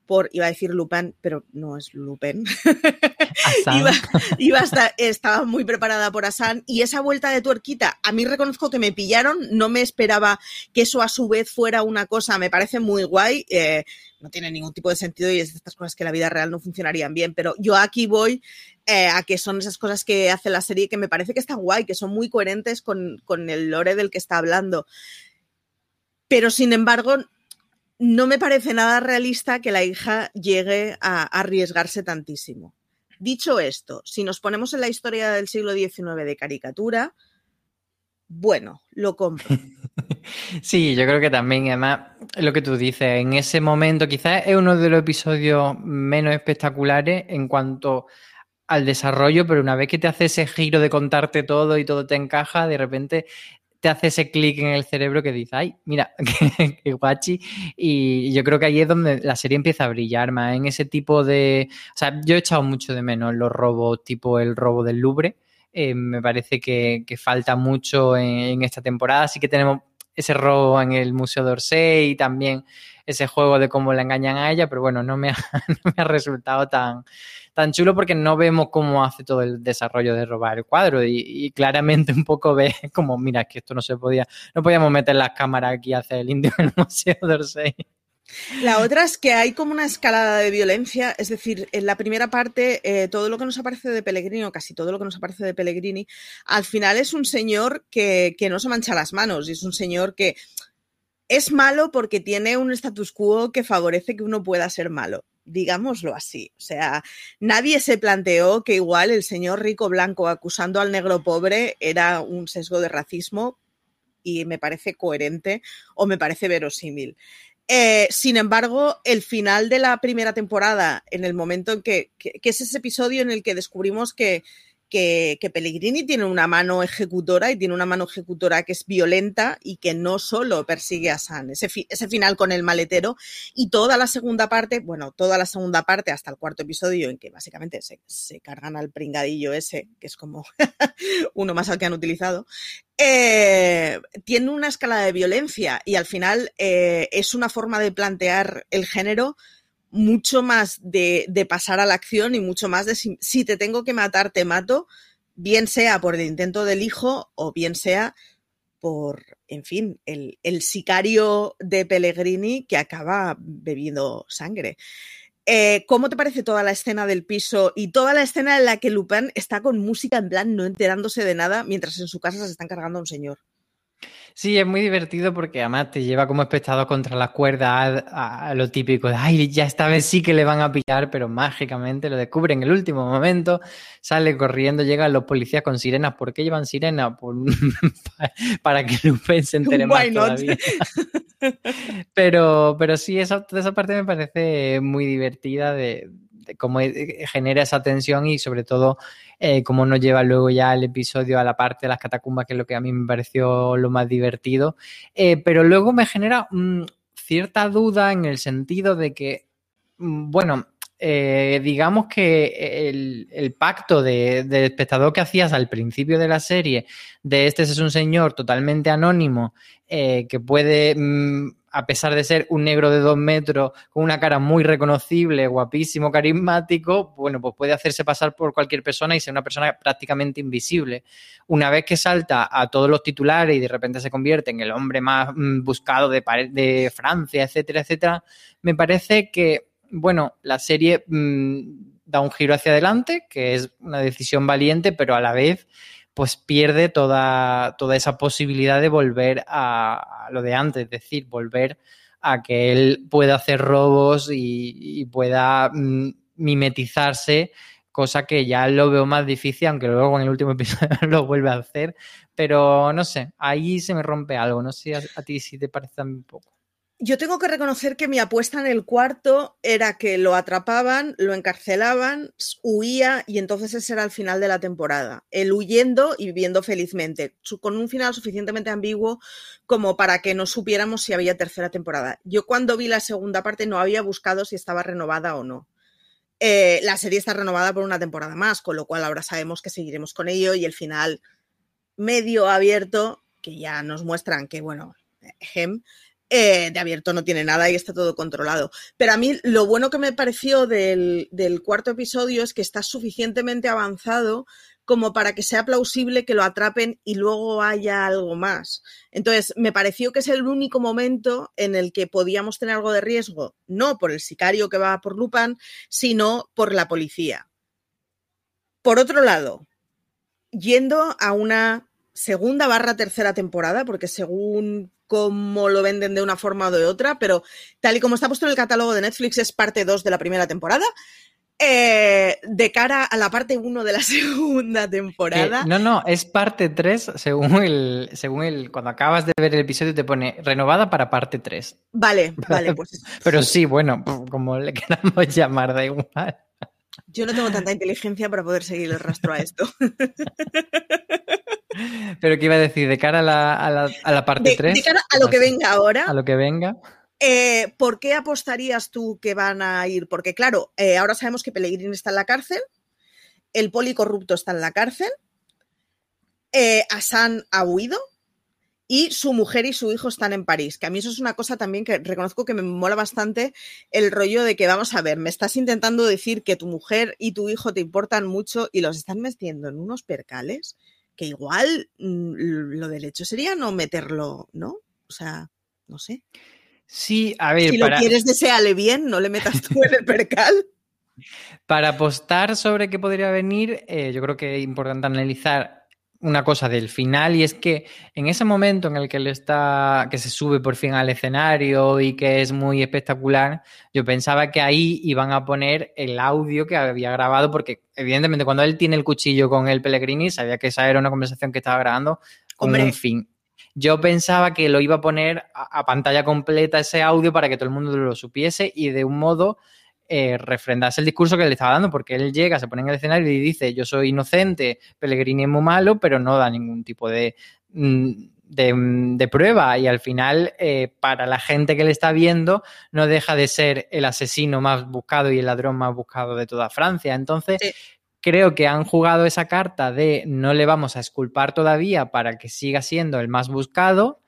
por, iba a decir Lupin, pero no es Lupin. Iba, estaba muy preparada por Asan y esa vuelta de tuerquita, a mí reconozco que me pillaron, no me esperaba que eso a su vez fuera una cosa, me parece muy guay, eh, no tiene ningún tipo de sentido y es de estas cosas que en la vida real no funcionarían bien, pero yo aquí voy eh, a que son esas cosas que hace la serie que me parece que están guay, que son muy coherentes con, con el lore del que está hablando. Pero sin embargo, no me parece nada realista que la hija llegue a arriesgarse tantísimo. Dicho esto, si nos ponemos en la historia del siglo XIX de caricatura, bueno, lo compro.
Sí, yo creo que también, además, lo que tú dices, en ese momento quizás es uno de los episodios menos espectaculares en cuanto al desarrollo, pero una vez que te hace ese giro de contarte todo y todo te encaja, de repente te hace ese clic en el cerebro que dice, ay, mira, qué, guachi. Y yo creo que ahí es donde la serie empieza a brillar más, en ese tipo de... O sea, yo he echado mucho de menos los robos tipo el robo del Louvre. Eh, me parece que, falta mucho en, esta temporada. Sí que tenemos ese robo en el Museo d'Orsay y también ese juego de cómo la engañan a ella, pero bueno, no me ha, no me ha resultado tan, tan chulo porque no vemos cómo hace todo el desarrollo de robar el cuadro y, claramente un poco ves como, mira, que esto no se podía, no podíamos meter las cámaras aquí a hacer el indio en el Museo d'Orsay.
La otra es que hay como una escalada de violencia, es decir, en la primera parte, eh, todo lo que nos aparece de Pellegrini, o casi todo lo que nos aparece de Pellegrini, al final es un señor que, que no se mancha las manos, y es un señor que es malo porque tiene un status quo que favorece que uno pueda ser malo, digámoslo así. O sea, nadie se planteó que igual el señor rico blanco acusando al negro pobre era un sesgo de racismo y me parece coherente o me parece verosímil. Eh, sin embargo, el final de la primera temporada, en el momento en que, que, que es ese episodio en el que descubrimos que, que, Pellegrini tiene una mano ejecutora y tiene una mano ejecutora que es violenta y que no solo persigue a San, ese, ese final con el maletero y toda la segunda parte, bueno, toda la segunda parte hasta el cuarto episodio en que básicamente se, se cargan al pringadillo ese, que es como uno más al que han utilizado, eh, tiene una escala de violencia y al final eh, es una forma de plantear el género mucho más de, pasar a la acción y mucho más de si, te tengo que matar, te mato, bien sea por el intento del hijo o bien sea por, en fin, el, el sicario de Pellegrini que acaba bebiendo sangre. Eh, ¿Cómo te parece toda la escena del piso y toda la escena en la que Lupin está con música en plan no enterándose de nada mientras en su casa se están cargando a un señor?
Sí, es muy divertido porque además te lleva como espectador contra las cuerdas a, a, lo típico de, ay, ya esta vez sí que le van a pillar, pero mágicamente lo descubre en el último momento, sale corriendo, llegan los policías con sirenas. ¿Por qué llevan sirenas? Por, para que Lupin se entere más todavía. pero, pero sí, esa, esa parte me parece muy divertida de, cómo eh, genera esa tensión y sobre todo eh, cómo nos lleva luego ya el episodio a la parte de las catacumbas, que es lo que a mí me pareció lo más divertido. Eh, pero luego me genera mm, cierta duda en el sentido de que, mm, bueno, eh, digamos que el, pacto de, del espectador que hacías al principio de la serie, de este es un señor totalmente anónimo, eh, que puede, mm, a pesar de ser un negro de dos metros, con una cara muy reconocible, guapísimo, carismático, bueno, pues puede hacerse pasar por cualquier persona y ser una persona prácticamente invisible. Una vez que salta a todos los titulares y de repente se convierte en el hombre más mm, buscado de, Francia, etcétera, etcétera, me parece que bueno, la serie mmm, da un giro hacia adelante, que es una decisión valiente, pero a la vez pues pierde toda, toda esa posibilidad de volver a, lo de antes, es decir, volver a que él pueda hacer robos y, y pueda mmm, mimetizarse, cosa que ya lo veo más difícil, aunque luego en el último episodio lo vuelve a hacer, pero no sé, ahí se me rompe algo, no sé a, a ti si te parece un poco.
Yo tengo que reconocer que mi apuesta en el cuarto era que lo atrapaban, lo encarcelaban, huía y entonces ese era el final de la temporada. Él huyendo y viviendo felizmente, con un final suficientemente ambiguo como para que no supiéramos si había tercera temporada. Yo cuando vi la segunda parte no había buscado si estaba renovada o no. Eh, la serie está renovada por una temporada más, con lo cual ahora sabemos que seguiremos con ello y el final medio abierto, que ya nos muestran que, bueno, Hem, eh, de abierto no tiene nada y está todo controlado. Pero a mí lo bueno que me pareció del, del, cuarto episodio es que está suficientemente avanzado como para que sea plausible que lo atrapen y luego haya algo más. Entonces, me pareció que es el único momento en el que podíamos tener algo de riesgo, no por el sicario que va por Lupin, sino por la policía. Por otro lado, yendo a una segunda barra tercera temporada, porque según cómo lo venden de una forma o de otra, pero tal y como está puesto en el catálogo de Netflix es parte 2 de la primera temporada. Eh, de cara a la parte 1 de la segunda temporada.
Eh, no, no, es parte 3 según el, según el. Cuando acabas de ver el episodio te pone renovada para parte 3.
Vale, vale, pues.
Pero sí, bueno, como le queramos llamar, da igual.
Yo no tengo tanta inteligencia para poder seguir el rastro a esto.
Pero ¿qué iba a decir? ¿De cara a la, a la, a la parte
de,
3?
De cara a lo que venga ahora.
A lo que venga.
Eh, ¿Por qué apostarías tú que van a ir? Porque claro, eh, ahora sabemos que Pellegrini está en la cárcel, el poli corrupto está en la cárcel, eh, Hassan ha huido y su mujer y su hijo están en París. Que a mí eso es una cosa también que reconozco que me mola bastante el rollo de que, vamos a ver, me estás intentando decir que tu mujer y tu hijo te importan mucho y los están metiendo en unos percales que igual mm, lo del hecho sería no meterlo, ¿no? O sea, no sé.
Sí, a ver.
Si para... lo quieres, deseale bien, no le metas tú en el percal.
Para apostar sobre qué podría venir, eh, yo creo que es importante analizar una cosa del final y es que en ese momento en el que él está, que se sube por fin al escenario y que es muy espectacular, yo pensaba que ahí iban a poner el audio que había grabado porque evidentemente cuando él tiene el cuchillo con el Pellegrini sabía que esa era una conversación que estaba grabando con Hombre. un fin. Yo pensaba que lo iba a poner a, a, pantalla completa ese audio para que todo el mundo lo supiese y de un modo eh, refrendarse el discurso que le estaba dando, porque él llega, se pone en el escenario y dice, yo soy inocente, Pellegrini es muy malo, pero no da ningún tipo de, mm, de, de prueba y al final, eh, para la gente que le está viendo, no deja de ser el asesino más buscado y el ladrón más buscado de toda Francia. Entonces, sí creo que han jugado esa carta de no le vamos a esculpar todavía para que siga siendo el más buscado.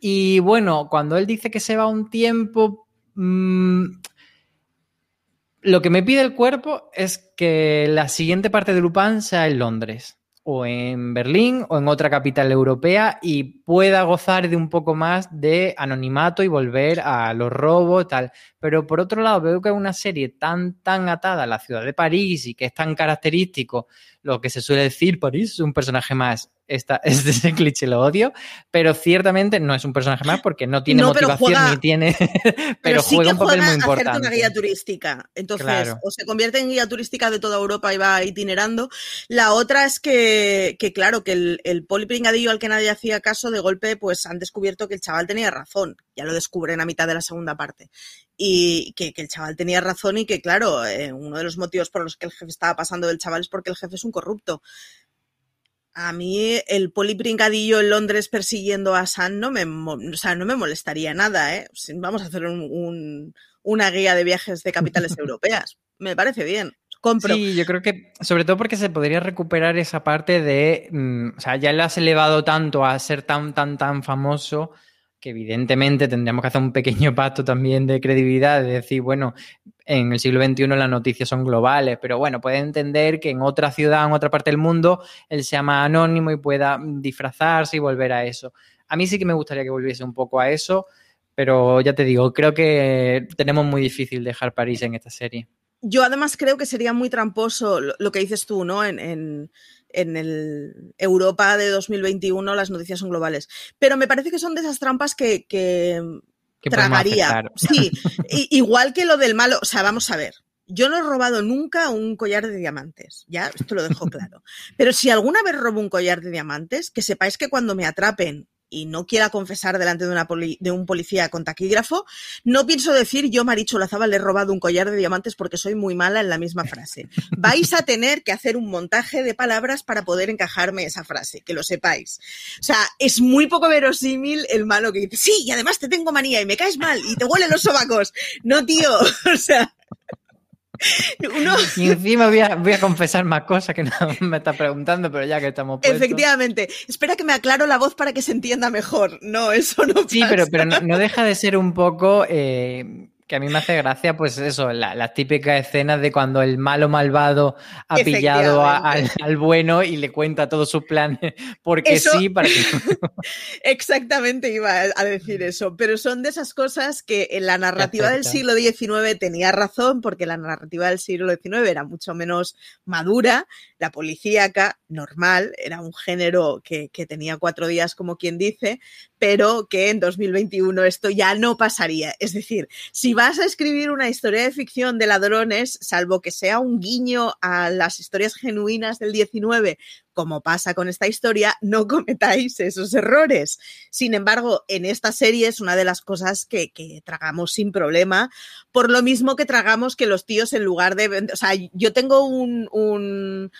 Y bueno, cuando él dice que se va un tiempo, mmm, lo que me pide el cuerpo es que la siguiente parte de Lupin sea en Londres, o en Berlín, o en otra capital europea, y pueda gozar de un poco más de anonimato y volver a los robos, tal. Pero por otro lado, veo que es una serie tan, tan atada a la ciudad de París y que es tan característico lo que se suele decir, París es un personaje más esta, este cliché lo odio, pero ciertamente no es un personaje más porque no tiene
No,
motivación
juega-
ni tiene. Pero,
Pero sí
juega
que
un papel
juega
muy
a
importante.
una guía turística. Entonces,
Claro.
o se convierte en guía turística de toda Europa y va itinerando. La otra es que, que claro, que el, el polipringadillo al que nadie hacía caso, de golpe, pues han descubierto que el chaval tenía razón. Ya lo descubren a mitad de la segunda parte. Y que, que el chaval tenía razón y que, claro, eh, uno de los motivos por los que el jefe estaba pasando del chaval es porque el jefe es un corrupto. A mí el polipringadillo en Londres persiguiendo a San no me, o sea, no me molestaría nada, ¿eh? Vamos a hacer un- un- una guía de viajes de capitales europeas. Me parece bien. Compro.
Sí, yo creo que, sobre todo porque se podría recuperar esa parte de, mm, o sea, ya le has elevado tanto a ser tan, tan, tan famoso que evidentemente tendríamos que hacer un pequeño pacto también de credibilidad, de decir, bueno, en el siglo XXI las noticias son globales, pero bueno, puede entender que en otra ciudad, en otra parte del mundo, él sea más anónimo y pueda disfrazarse y volver a eso. A mí sí que me gustaría que volviese un poco a eso, pero ya te digo, creo que tenemos muy difícil dejar París en esta serie.
Yo además creo que sería muy tramposo lo que dices tú, ¿no? En, en- en el Europa de 2021 las noticias son globales. Pero me parece que son de esas trampas que, que
Que
tragaría. Sí, igual que lo del malo. O sea, vamos a ver. Yo no he robado nunca un collar de diamantes, ya, esto lo dejo claro. Pero si alguna vez robo un collar de diamantes, que sepáis que cuando me atrapen y no quiera confesar delante de, una poli- de un policía con taquígrafo, no pienso decir yo, Maricho Lazábal, le he robado un collar de diamantes porque soy muy mala en la misma frase. Vais a tener que hacer un montaje de palabras para poder encajarme esa frase, que lo sepáis. O sea, es muy poco verosímil el malo que dice, sí, y además te tengo manía y me caes mal y te huelen los sobacos. No, tío, o sea... Uno,
Y encima voy a, voy a confesar más cosas que no me está preguntando, pero ya que estamos puestos.
efectivamente, espera que me aclaro la voz para que se entienda mejor. No, eso no
Sí,
pasa.
pero, pero no, no deja de ser un poco eh, que a mí me hace gracia, pues eso, la- las típicas escenas de cuando el malo malvado ha pillado a- al, bueno y le cuenta todos sus planes porque
Eso-
sí, para que...
Exactamente iba a decir eso, pero son de esas cosas que en la narrativa del siglo XIX tenía razón, porque la narrativa del siglo XIX era mucho menos madura, la policíaca, normal, era un género que, que tenía cuatro días, como quien dice, pero que en 2021 esto ya no pasaría. Es decir, si vas a escribir una historia de ficción de ladrones, salvo que sea un guiño a las historias genuinas del 19, como pasa con esta historia, no cometáis esos errores. Sin embargo, en esta serie es una de las cosas que, que tragamos sin problema, por lo mismo que tragamos que los tíos en lugar de... O sea, yo tengo un... un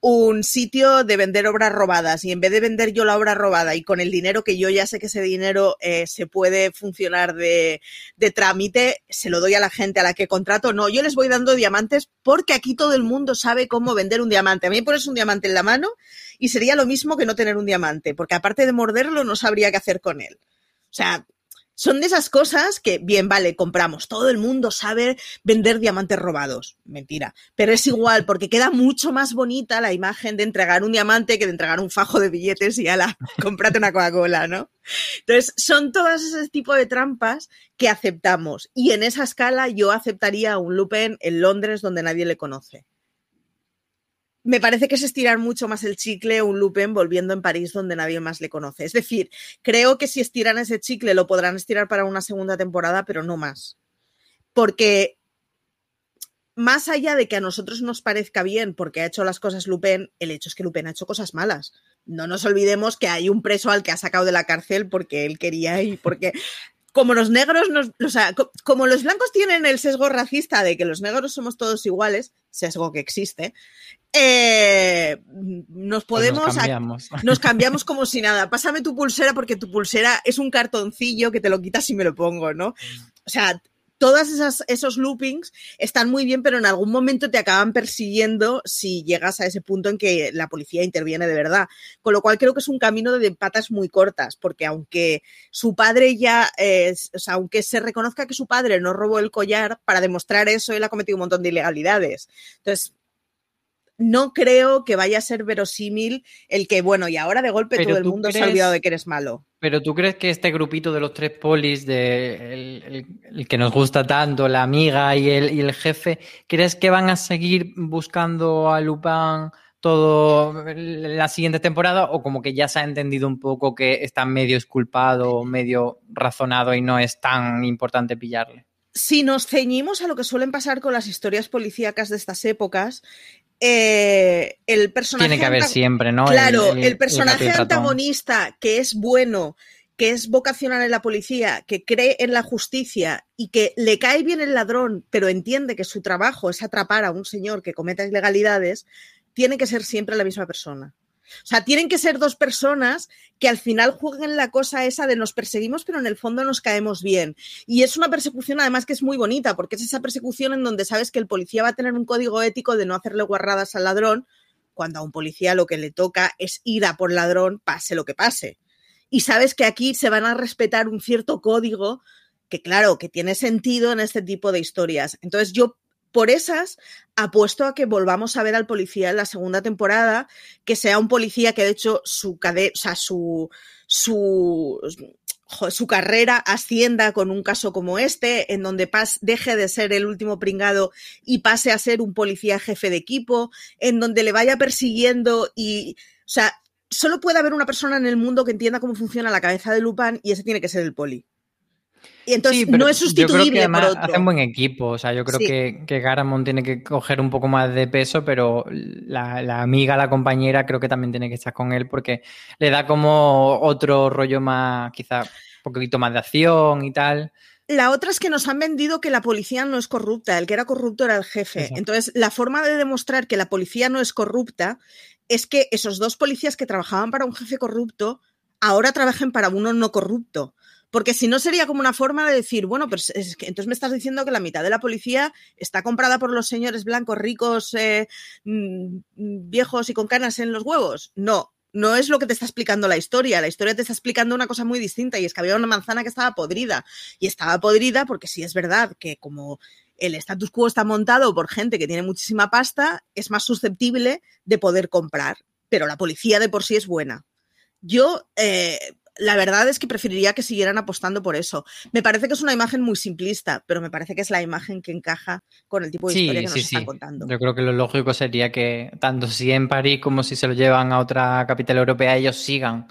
un sitio de vender obras robadas y en vez de vender yo la obra robada y con el dinero que yo ya sé que ese dinero eh, se puede funcionar de, de trámite, se lo doy a la gente a la que contrato. No, yo les voy dando diamantes porque aquí todo el mundo sabe cómo vender un diamante. A mí me pones un diamante en la mano y sería lo mismo que no tener un diamante, porque aparte de morderlo no sabría qué hacer con él. O sea, son de esas cosas que, bien, vale, compramos. Todo el mundo sabe vender diamantes robados. Mentira. Pero es igual, porque queda mucho más bonita la imagen de entregar un diamante que de entregar un fajo de billetes y ala, cómprate una Coca-Cola, ¿no? Entonces, son todas ese tipo de trampas que aceptamos. Y en esa escala yo aceptaría un Lupin en Londres donde nadie le conoce. Me parece que es estirar mucho más el chicle un Lupin volviendo en París donde nadie más le conoce. Es decir, creo que si estiran ese chicle lo podrán estirar para una segunda temporada, pero no más. Porque más allá de que a nosotros nos parezca bien porque ha hecho las cosas Lupin, el hecho es que Lupin ha hecho cosas malas. No nos olvidemos que hay un preso al que ha sacado de la cárcel porque él quería y porque como los negros, nos, o sea, co- como los blancos tienen el sesgo racista de que los negros somos todos iguales, sesgo que existe, eh, nos
Pues
podemos
nos cambiamos.
nos cambiamos como si nada. Pásame tu pulsera porque tu pulsera es un cartoncillo que te lo quitas y me lo pongo, ¿no? O sea, todas esas esos loopings están muy bien, pero en algún momento te acaban persiguiendo si llegas a ese punto en que la policía interviene de verdad. Con lo cual creo que es un camino de patas muy cortas, porque aunque su padre ya, eh, o sea, aunque se reconozca que su padre no robó el collar, para demostrar eso él ha cometido un montón de ilegalidades. Entonces, no creo que vaya a ser verosímil el que, bueno, y ahora de golpe todo el mundo se ha olvidado de que eres malo.
Pero tú crees que este grupito de los tres polis, de el, el- el que nos gusta tanto, la amiga y el, y el jefe, ¿crees que van a seguir buscando a Lupin todo la siguiente temporada o como que ya se ha entendido un poco que está medio esculpado, medio razonado y no es tan importante pillarle.
Si nos ceñimos a lo que suelen pasar con las historias policíacas de estas épocas, eh, el personaje.
Tiene que haber siempre, ¿no?
Claro, el, personaje antagonista que es bueno, que es vocacional en la policía, que cree en la justicia y que le cae bien el ladrón, pero entiende que su trabajo es atrapar a un señor que cometa ilegalidades, tiene que ser siempre la misma persona. O sea, tienen que ser dos personas que al final jueguen la cosa esa de nos perseguimos, pero en el fondo nos caemos bien. Y es una persecución además que es muy bonita, porque es esa persecución en donde sabes que el policía va a tener un código ético de no hacerle guarradas al ladrón, cuando a un policía lo que le toca es ir a por ladrón, pase lo que pase. Y sabes que aquí se van a respetar un cierto código que claro, que tiene sentido en este tipo de historias. Entonces yo por esas apuesto a que volvamos a ver al policía en la segunda temporada, que sea un policía que de hecho su o sea, su, su, su carrera ascienda con un caso como este, en donde deje de ser el último pringado y pase a ser un policía jefe de equipo, en donde le vaya persiguiendo y, o sea, solo puede haber una persona en el mundo que entienda cómo funciona la cabeza de Lupin y ese tiene que ser el poli. Y entonces no es sustituible
yo creo que
por otro.
Hacen buen equipo. O sea, yo creo que, que Garamond tiene que coger un poco más de peso, pero la, la, amiga, la compañera, creo que también tiene que estar con él porque le da como otro rollo más, quizá un poquito más de acción y tal.
La otra es que nos han vendido que la policía no es corrupta, el que era corrupto era el jefe. Exacto. Entonces, la forma de demostrar que la policía no es corrupta es que esos dos policías que trabajaban para un jefe corrupto ahora trabajen para uno no corrupto. Porque si no sería como una forma de decir, bueno, pues es que entonces me estás diciendo que la mitad de la policía está comprada por los señores blancos, ricos, eh, viejos y con canas en los huevos. No, no es lo que te está explicando la historia. La historia te está explicando una cosa muy distinta y es que había una manzana que estaba podrida. Y estaba podrida porque sí es verdad que como el status quo está montado por gente que tiene muchísima pasta, es más susceptible de poder comprar. Pero la policía de por sí es buena. Yo, eh, la verdad es que preferiría que siguieran apostando por eso. Me parece que es una imagen muy simplista, pero me parece que es la imagen que encaja con el tipo de
sí,
historia que
sí,
nos están
sí.
contando.
Yo creo que lo lógico sería que tanto si en París como si se lo llevan a otra capital europea, ellos sigan.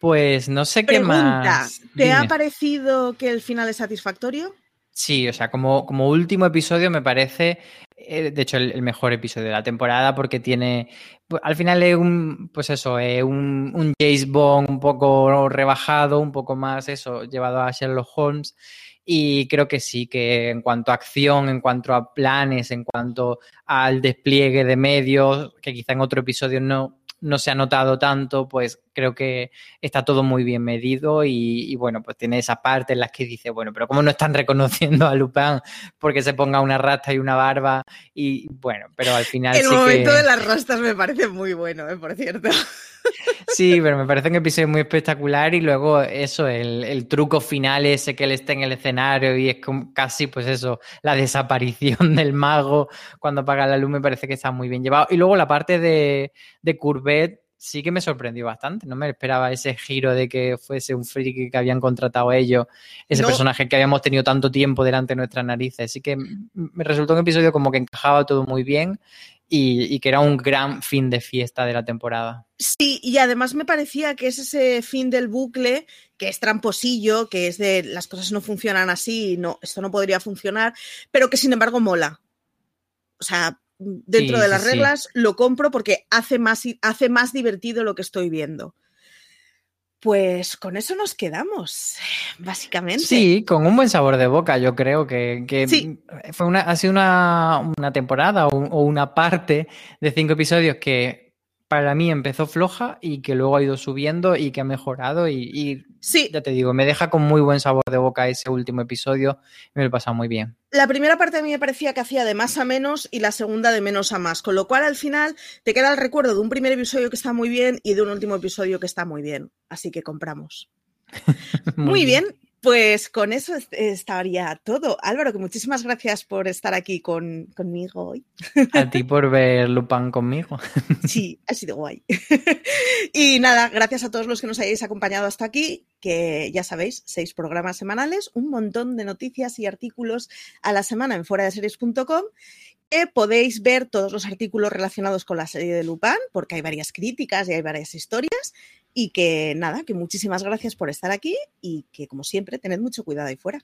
Pues no sé
Pregunta,
qué más.
¿te
Dime.
ha parecido que el final es satisfactorio?
Sí, o sea, como, como último episodio me parece, eh, de hecho, el, mejor episodio de la temporada porque tiene, pues, al final es un, pues eso, eh, un, un James Bond un poco rebajado, un poco más eso, llevado a Sherlock Holmes. Y creo que sí, que en cuanto a acción, en cuanto a planes, en cuanto al despliegue de medios, que quizá en otro episodio no, no se ha notado tanto, pues creo que está todo muy bien medido y, y, bueno, pues tiene esa parte en la que dice, bueno, pero ¿cómo no están reconociendo a Lupin porque se ponga una rasta y una barba? Y bueno, pero al final
El
sí
momento
que...
de las rastas me parece muy bueno, ¿eh? por cierto.
Sí, pero me parece un episodio muy espectacular y luego eso, el, el, truco final ese que él está en el escenario y es como casi pues eso, la desaparición del mago cuando apaga la luz me parece que está muy bien llevado. Y luego la parte de, de Courbet sí que me sorprendió bastante. No me esperaba ese giro de que fuese un friki que habían contratado ellos, ese no. personaje que habíamos tenido tanto tiempo delante de nuestras narices. Así que me resultó un episodio como que encajaba todo muy bien y, y, que era un gran fin de fiesta de la temporada.
Sí, y además me parecía que es ese fin del bucle que es tramposillo, que es de las cosas no funcionan así, no, esto no podría funcionar, pero que sin embargo mola. O sea, dentro
Sí,
de las
sí, sí.
reglas lo compro porque hace más, hace más divertido lo que estoy viendo. Pues con eso nos quedamos, básicamente.
Sí, con un buen sabor de boca, yo creo que, que
Sí.
fue una, ha sido una, una temporada o, o una parte de cinco episodios que para mí empezó floja y que luego ha ido subiendo y que ha mejorado y, y
Sí,
ya te digo, me deja con muy buen sabor de boca ese último episodio me lo he pasado muy bien.
la primera parte a mí me parecía que hacía de más a menos y la segunda de menos a más, con lo cual al final te queda el recuerdo de un primer episodio que está muy bien y de un último episodio que está muy bien. Así que compramos. Muy, bien. Pues con eso est- estaría todo. Álvaro, que muchísimas gracias por estar aquí con, conmigo hoy.
A ti por ver Lupin conmigo.
Sí, ha sido guay. y nada, gracias a todos los que nos hayáis acompañado hasta aquí, que ya sabéis, seis programas semanales, un montón de noticias y artículos a la semana en fuera de series.com que podéis ver todos los artículos relacionados con la serie de Lupin, porque hay varias críticas y hay varias historias. Y que nada, que muchísimas gracias por estar aquí y que como siempre, tened mucho cuidado ahí fuera.